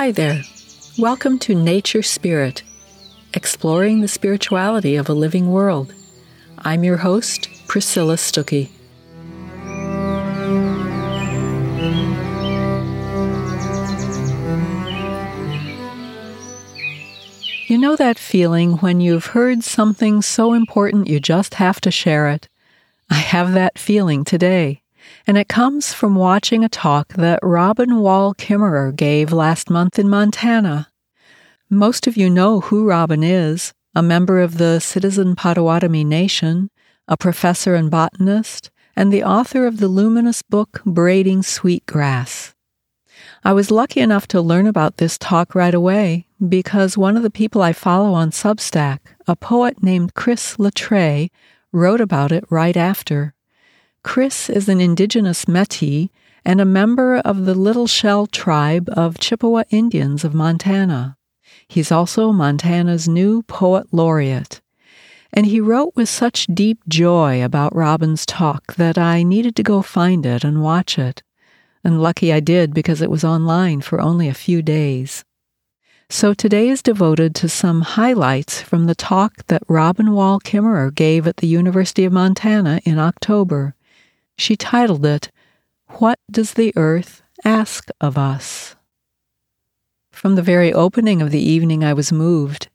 Hi there. Welcome to Nature Spirit, exploring the spirituality of a living world. I'm your host, Priscilla Stuckey. You know that feeling when you've heard something so important you just have to share it? I have that feeling today, and it comes from watching a talk that Robin Wall Kimmerer gave last month in Montana. Most of you know who Robin is a member of the Citizen Potawatomi Nation, a professor and botanist, and the author of the luminous book Braiding Sweetgrass. I was lucky enough to learn about this talk right away because one of the people I follow on Substack, a poet named Chris La Tray, wrote about it right after. Chris is an indigenous Metis and a member of the Little Shell tribe of Chippewa Indians of Montana. He's also Montana's new poet laureate. And he wrote with such deep joy about Robin's talk that I needed to go find it and watch it and lucky I did because it was online for only a few days. So today is devoted to some highlights from the talk that Robin Wall Kimmerer gave at the University of Montana in October. She titled it, What Does the Earth Ask of Us? From the very opening of the evening, I was moved.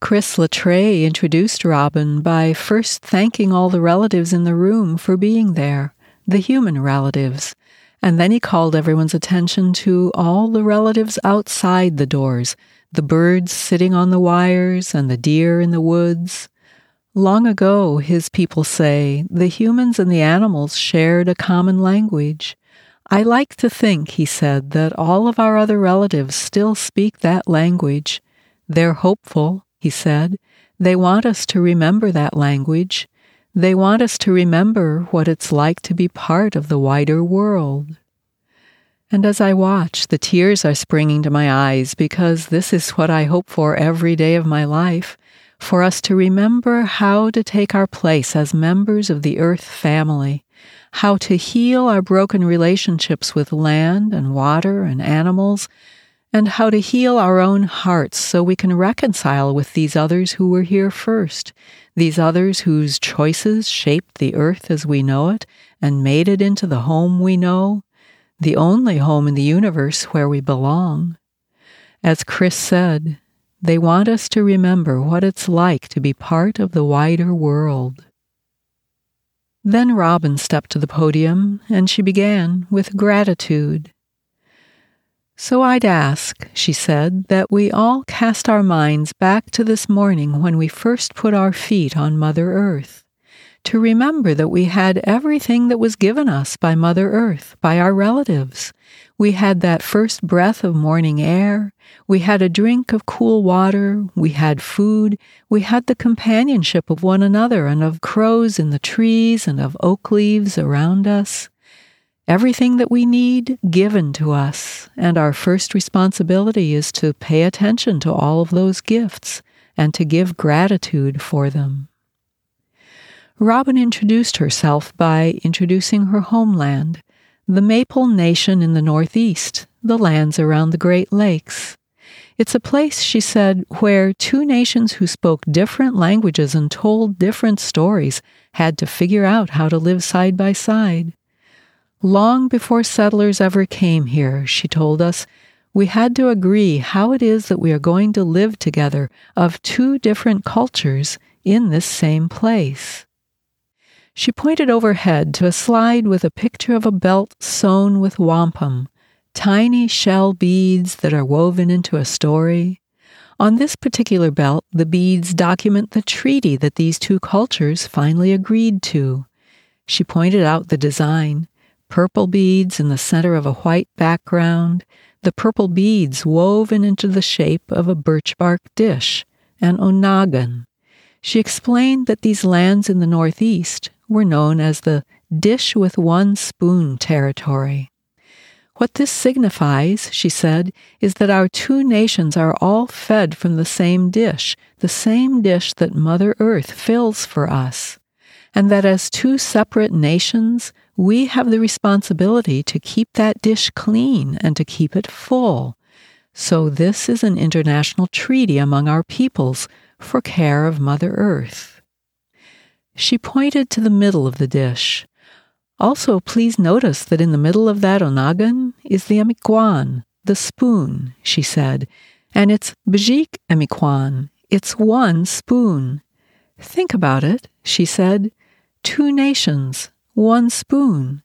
Chris La Tray introduced Robin by first thanking all the relatives in the room for being there, the human relatives, and then he called everyone's attention to all the relatives outside the doors the birds sitting on the wires and the deer in the woods. Long ago, his people say, the humans and the animals shared a common language. I like to think, he said, that all of our other relatives still speak that language. They're hopeful, he said. They want us to remember that language. They want us to remember what it's like to be part of the wider world. And as I watch, the tears are springing to my eyes because this is what I hope for every day of my life for us to remember how to take our place as members of the earth family, how to heal our broken relationships with land and water and animals, and how to heal our own hearts so we can reconcile with these others who were here first, these others whose choices shaped the earth as we know it and made it into the home we know, the only home in the universe where we belong. As Chris said, they want us to remember what it's like to be part of the wider world. Then Robin stepped to the podium and she began with gratitude. So I'd ask, she said, that we all cast our minds back to this morning when we first put our feet on Mother Earth to remember that we had everything that was given us by Mother Earth, by our relatives. We had that first breath of morning air. We had a drink of cool water. We had food. We had the companionship of one another and of crows in the trees and of oak leaves around us. Everything that we need given to us, and our first responsibility is to pay attention to all of those gifts and to give gratitude for them. Robin introduced herself by introducing her homeland, the Maple Nation in the Northeast, the lands around the Great Lakes. It's a place, she said, where two nations who spoke different languages and told different stories had to figure out how to live side by side. Long before settlers ever came here, she told us, we had to agree how it is that we are going to live together of two different cultures in this same place. She pointed overhead to a slide with a picture of a belt sewn with wampum, tiny shell beads that are woven into a story. On this particular belt, the beads document the treaty that these two cultures finally agreed to. She pointed out the design purple beads in the center of a white background, the purple beads woven into the shape of a birch bark dish, an onagan. She explained that these lands in the Northeast were known as the dish with one spoon territory. What this signifies, she said, is that our two nations are all fed from the same dish, the same dish that Mother Earth fills for us, and that as two separate nations, we have the responsibility to keep that dish clean and to keep it full, So, this is an international treaty among our peoples for care of Mother Earth. She pointed to the middle of the dish. Also, please notice that in the middle of that onagan is the emikwan, the spoon, she said, and it's bjik emikwan, it's one spoon. Think about it, she said. Two nations, one spoon.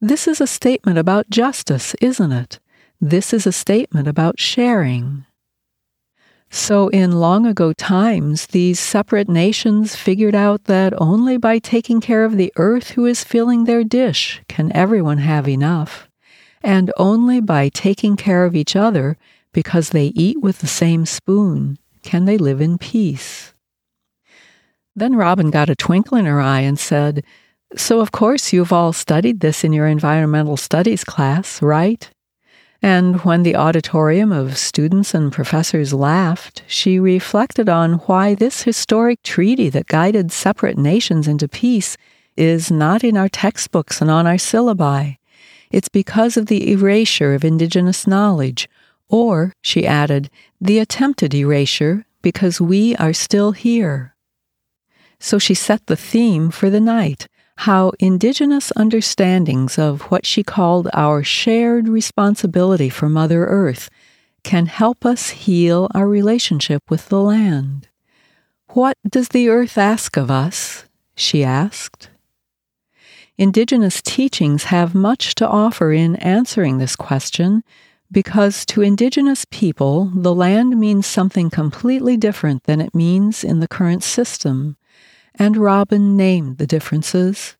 This is a statement about justice, isn't it? This is a statement about sharing. So, in long ago times, these separate nations figured out that only by taking care of the earth who is filling their dish can everyone have enough, and only by taking care of each other, because they eat with the same spoon, can they live in peace. Then Robin got a twinkle in her eye and said, So, of course, you've all studied this in your environmental studies class, right? And when the auditorium of students and professors laughed, she reflected on why this historic treaty that guided separate nations into peace is not in our textbooks and on our syllabi. It's because of the erasure of indigenous knowledge, or, she added, the attempted erasure because we are still here. So she set the theme for the night how indigenous understandings of what she called our shared responsibility for Mother Earth can help us heal our relationship with the land. What does the earth ask of us? she asked. Indigenous teachings have much to offer in answering this question because to Indigenous people, the land means something completely different than it means in the current system and Robin named the differences.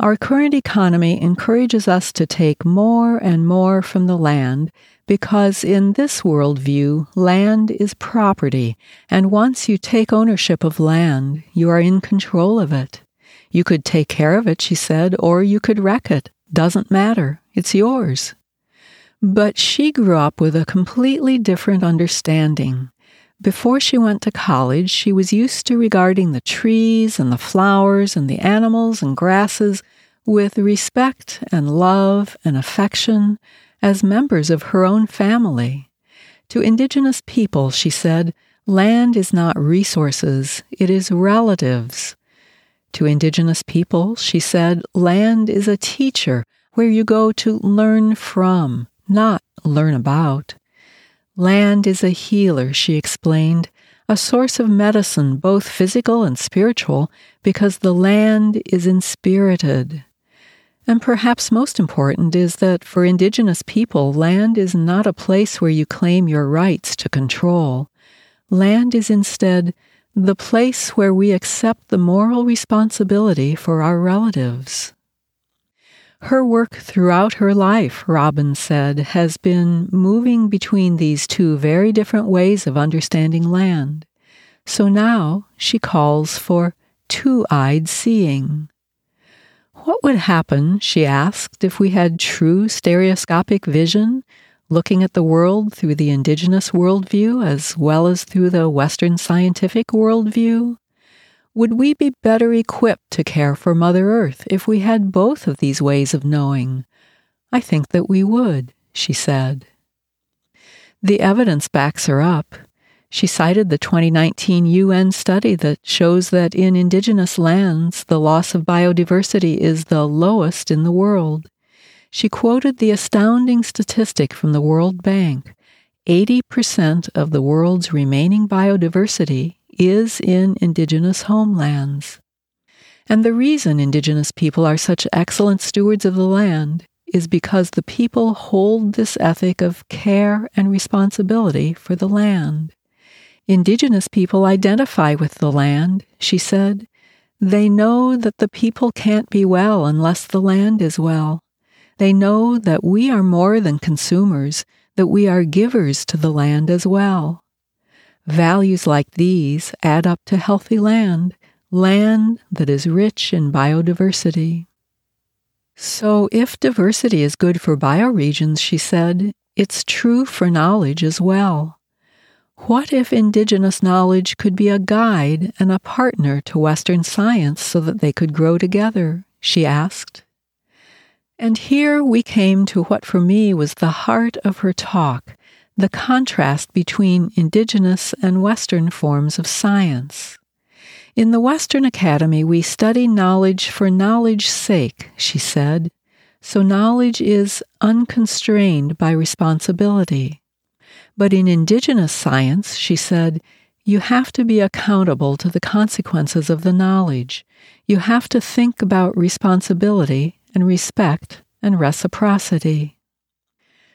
Our current economy encourages us to take more and more from the land because, in this worldview, land is property, and once you take ownership of land, you are in control of it. You could take care of it, she said, or you could wreck it. Doesn't matter. It's yours. But she grew up with a completely different understanding. Before she went to college, she was used to regarding the trees and the flowers and the animals and grasses with respect and love and affection as members of her own family. To indigenous people, she said, land is not resources, it is relatives. To indigenous people, she said, land is a teacher where you go to learn from, not learn about. Land is a healer, she explained, a source of medicine, both physical and spiritual, because the land is inspirited. And perhaps most important is that for indigenous people, land is not a place where you claim your rights to control. Land is instead the place where we accept the moral responsibility for our relatives. Her work throughout her life, Robin said, has been moving between these two very different ways of understanding land. So now she calls for two eyed seeing. What would happen, she asked, if we had true stereoscopic vision, looking at the world through the indigenous worldview as well as through the Western scientific worldview? Would we be better equipped to care for Mother Earth if we had both of these ways of knowing? I think that we would, she said. The evidence backs her up. She cited the 2019 UN study that shows that in indigenous lands, the loss of biodiversity is the lowest in the world. She quoted the astounding statistic from the World Bank 80% of the world's remaining biodiversity is in indigenous homelands. And the reason indigenous people are such excellent stewards of the land is because the people hold this ethic of care and responsibility for the land. Indigenous people identify with the land, she said. They know that the people can't be well unless the land is well. They know that we are more than consumers, that we are givers to the land as well. Values like these add up to healthy land, land that is rich in biodiversity. So, if diversity is good for bioregions, she said, it's true for knowledge as well. What if indigenous knowledge could be a guide and a partner to Western science so that they could grow together? she asked. And here we came to what for me was the heart of her talk the contrast between indigenous and Western forms of science. In the Western Academy, we study knowledge for knowledge's sake, she said, so knowledge is unconstrained by responsibility. But in indigenous science, she said, you have to be accountable to the consequences of the knowledge. You have to think about responsibility and respect and reciprocity.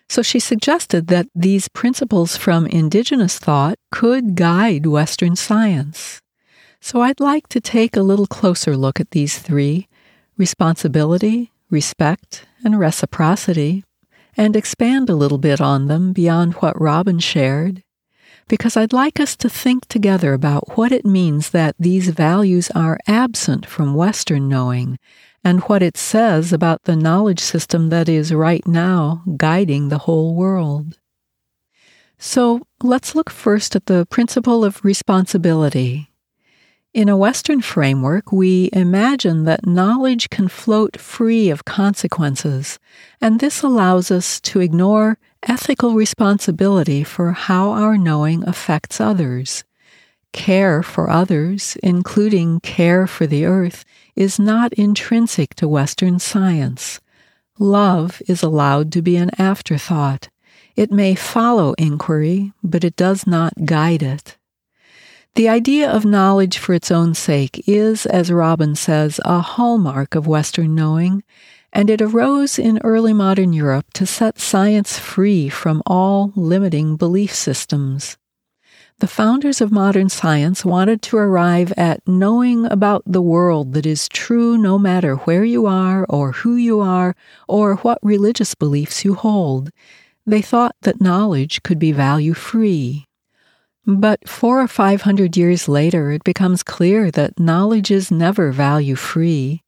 So she suggested that these principles from indigenous thought could guide Western science. So I'd like to take a little closer look at these three responsibility, respect, and reciprocity, and expand a little bit on them beyond what Robin shared, because I'd like us to think together about what it means that these values are absent from Western knowing and what it says about the knowledge system that is right now guiding the whole world. So let's look first at the principle of responsibility in a Western framework, we imagine that knowledge can float free of consequences, and this allows us to ignore ethical responsibility for how our knowing affects others. Care for others, including care for the earth, is not intrinsic to Western science. Love is allowed to be an afterthought. It may follow inquiry, but it does not guide it. The idea of knowledge for its own sake is, as Robin says, a hallmark of Western knowing, and it arose in early modern Europe to set science free from all limiting belief systems. The founders of modern science wanted to arrive at knowing about the world that is true no matter where you are, or who you are, or what religious beliefs you hold. They thought that knowledge could be value free. But four or five hundred years later, it becomes clear that knowledge is never value free.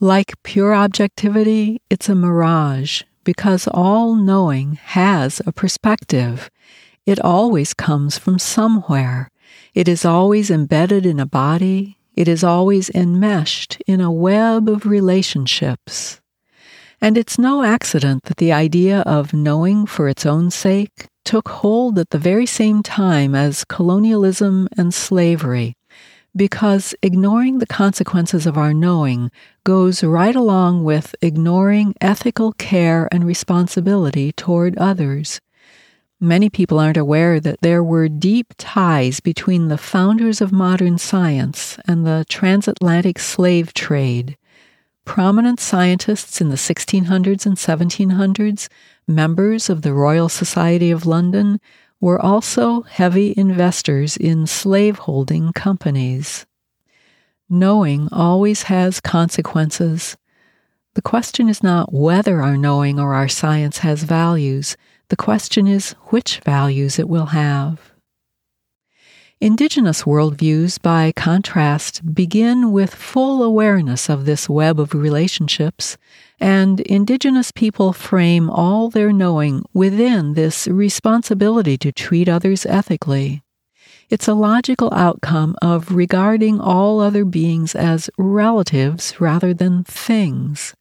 Like pure objectivity, it's a mirage because all knowing has a perspective. It always comes from somewhere. It is always embedded in a body. It is always enmeshed in a web of relationships. And it's no accident that the idea of knowing for its own sake took hold at the very same time as colonialism and slavery, because ignoring the consequences of our knowing goes right along with ignoring ethical care and responsibility toward others. Many people aren't aware that there were deep ties between the founders of modern science and the transatlantic slave trade. Prominent scientists in the 1600s and 1700s members of the Royal Society of London were also heavy investors in slaveholding companies. Knowing always has consequences. The question is not whether our knowing or our science has values, the question is which values it will have. Indigenous worldviews, by contrast, begin with full awareness of this web of relationships, and Indigenous people frame all their knowing within this responsibility to treat others ethically. It's a logical outcome of regarding all other beings as relatives rather than things.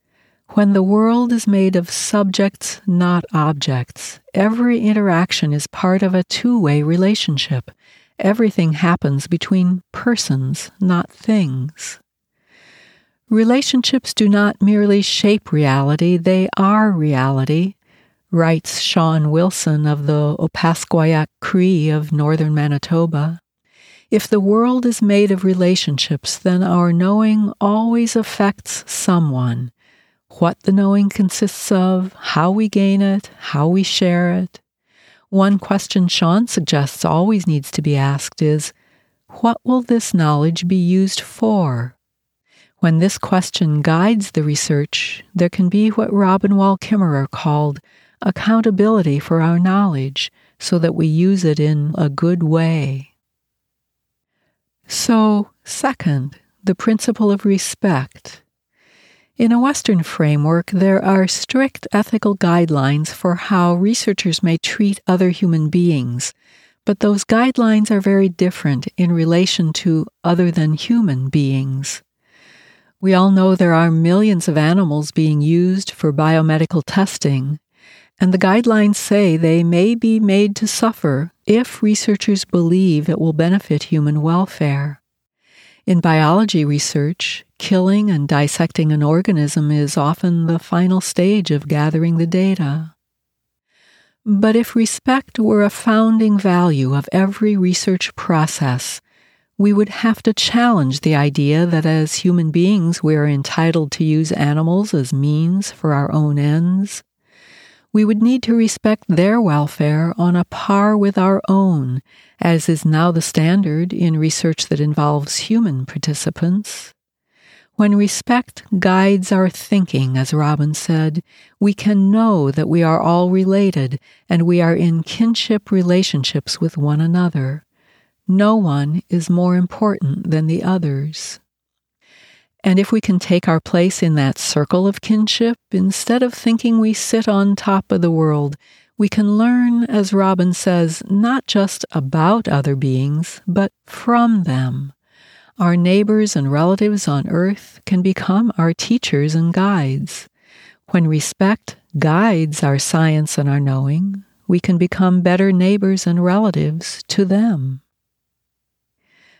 When the world is made of subjects, not objects, every interaction is part of a two way relationship everything happens between persons, not things. Relationships do not merely shape reality, they are reality, writes Shawn Wilson of the Opaskwayak Cree of northern Manitoba. If the world is made of relationships, then our knowing always affects someone. What the knowing consists of, how we gain it, how we share it, one question Shawn suggests always needs to be asked is What will this knowledge be used for? When this question guides the research, there can be what Robin Wall Kimmerer called accountability for our knowledge so that we use it in a good way. So, second, the principle of respect. In a Western framework, there are strict ethical guidelines for how researchers may treat other human beings, but those guidelines are very different in relation to other than human beings. We all know there are millions of animals being used for biomedical testing, and the guidelines say they may be made to suffer if researchers believe it will benefit human welfare. In biology research, killing and dissecting an organism is often the final stage of gathering the data. But if respect were a founding value of every research process, we would have to challenge the idea that as human beings we are entitled to use animals as means for our own ends. We would need to respect their welfare on a par with our own, as is now the standard in research that involves human participants. When respect guides our thinking, as Robin said, we can know that we are all related and we are in kinship relationships with one another. No one is more important than the others. And if we can take our place in that circle of kinship, instead of thinking we sit on top of the world, we can learn, as Robin says, not just about other beings, but from them. Our neighbors and relatives on earth can become our teachers and guides. When respect guides our science and our knowing, we can become better neighbors and relatives to them.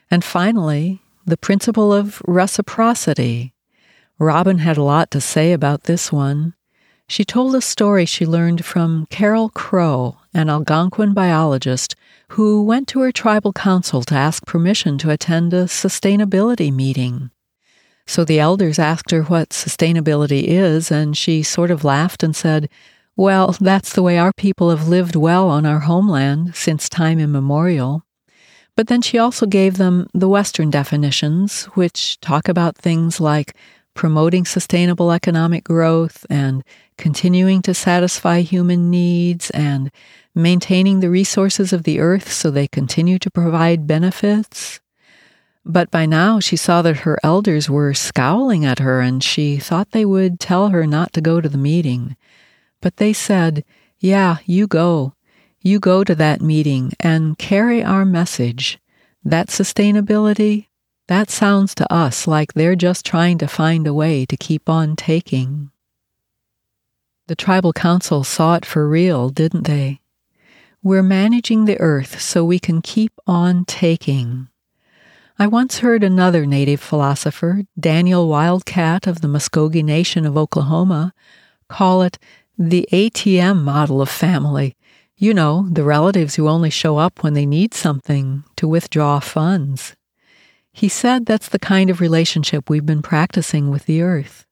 And finally, the principle of reciprocity. Robin had a lot to say about this one. She told a story she learned from Carol Crow, an Algonquin biologist who went to her tribal council to ask permission to attend a sustainability meeting. So the elders asked her what sustainability is, and she sort of laughed and said, Well, that's the way our people have lived well on our homeland since time immemorial. But then she also gave them the Western definitions, which talk about things like promoting sustainable economic growth and continuing to satisfy human needs and maintaining the resources of the earth so they continue to provide benefits. But by now she saw that her elders were scowling at her and she thought they would tell her not to go to the meeting. But they said, Yeah, you go. You go to that meeting and carry our message. That sustainability, that sounds to us like they're just trying to find a way to keep on taking. The tribal council saw it for real, didn't they? We're managing the earth so we can keep on taking. I once heard another native philosopher, Daniel Wildcat of the Muscogee Nation of Oklahoma, call it the ATM model of family. You know, the relatives who only show up when they need something to withdraw funds. He said that's the kind of relationship we've been practicing with the earth.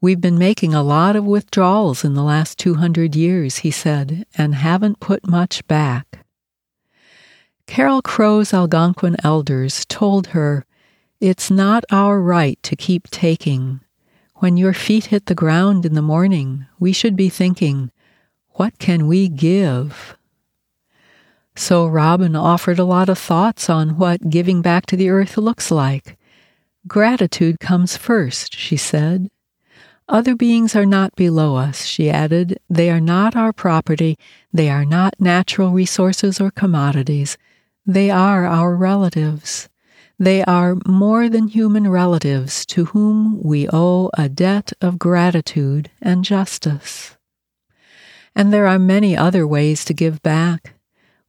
We've been making a lot of withdrawals in the last 200 years, he said, and haven't put much back. Carol Crow's Algonquin elders told her, It's not our right to keep taking. When your feet hit the ground in the morning, we should be thinking, What can we give? So Robin offered a lot of thoughts on what giving back to the earth looks like. Gratitude comes first, she said. Other beings are not below us, she added. They are not our property. They are not natural resources or commodities. They are our relatives. They are more than human relatives to whom we owe a debt of gratitude and justice. And there are many other ways to give back.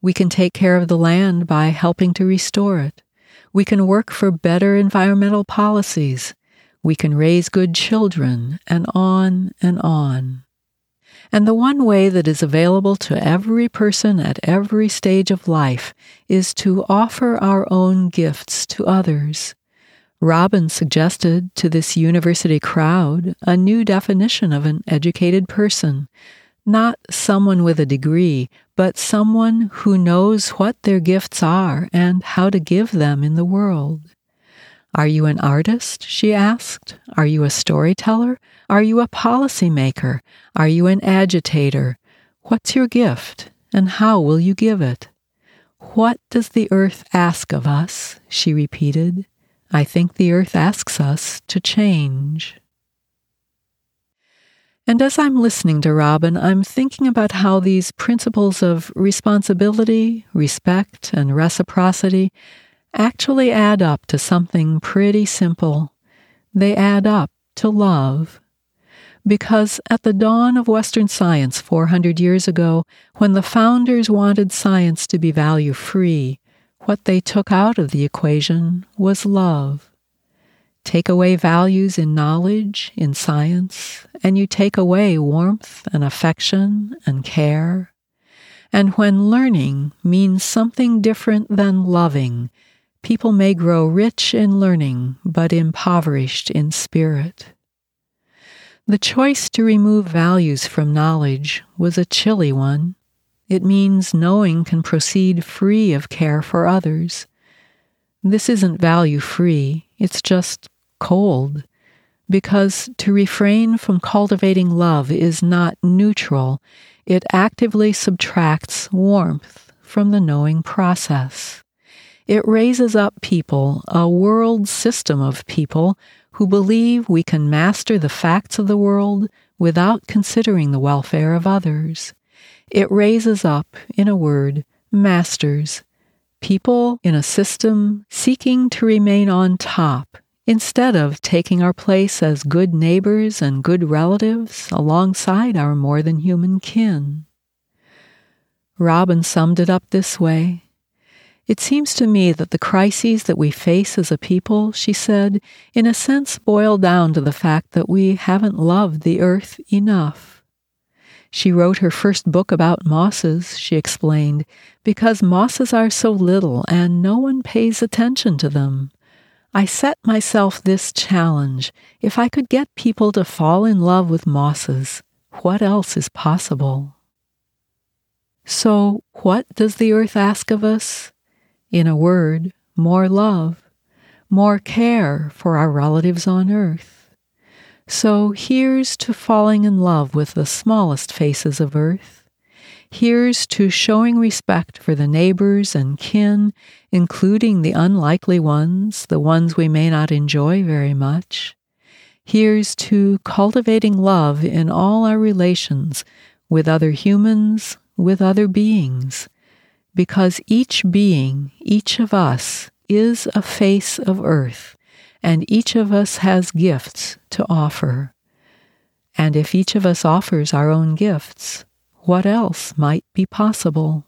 We can take care of the land by helping to restore it. We can work for better environmental policies we can raise good children, and on and on. And the one way that is available to every person at every stage of life is to offer our own gifts to others. Robin suggested to this university crowd a new definition of an educated person, not someone with a degree, but someone who knows what their gifts are and how to give them in the world. Are you an artist? she asked. Are you a storyteller? Are you a policymaker? Are you an agitator? What's your gift, and how will you give it? What does the earth ask of us? she repeated. I think the earth asks us to change. And as I'm listening to Robin, I'm thinking about how these principles of responsibility, respect, and reciprocity actually add up to something pretty simple. They add up to love. Because at the dawn of Western science 400 years ago, when the founders wanted science to be value free, what they took out of the equation was love. Take away values in knowledge, in science, and you take away warmth and affection and care. And when learning means something different than loving, people may grow rich in learning but impoverished in spirit. The choice to remove values from knowledge was a chilly one. It means knowing can proceed free of care for others. This isn't value free, it's just cold, because to refrain from cultivating love is not neutral, it actively subtracts warmth from the knowing process. It raises up people, a world system of people, who believe we can master the facts of the world without considering the welfare of others. It raises up, in a word, masters, people in a system seeking to remain on top instead of taking our place as good neighbors and good relatives alongside our more than human kin. Robin summed it up this way. It seems to me that the crises that we face as a people, she said, in a sense boil down to the fact that we haven't loved the earth enough. She wrote her first book about mosses, she explained, because mosses are so little and no one pays attention to them. I set myself this challenge. If I could get people to fall in love with mosses, what else is possible? So, what does the earth ask of us? In a word, more love, more care for our relatives on earth. So, here's to falling in love with the smallest faces of earth Here's to showing respect for the neighbors and kin, including the unlikely ones, the ones we may not enjoy very much. Here's to cultivating love in all our relations with other humans, with other beings, because each being, each of us, is a face of earth, and each of us has gifts to offer. And if each of us offers our own gifts, what else might be possible?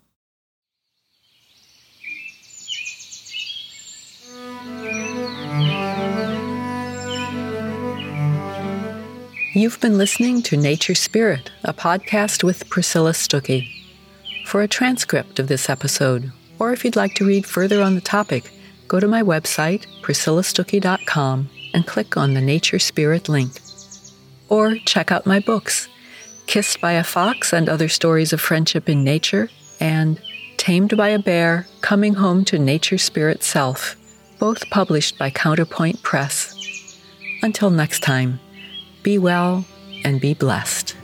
You've been listening to Nature Spirit, a podcast with Priscilla Stuckey. For a transcript of this episode, or if you'd like to read further on the topic, go to my website, priscillastuckey.com, and click on the Nature Spirit link. Or check out my books Kissed by a Fox and Other Stories of Friendship in Nature, and Tamed by a Bear Coming Home to Nature Spirit Self, both published by Counterpoint Press. Until next time, be well and be blessed.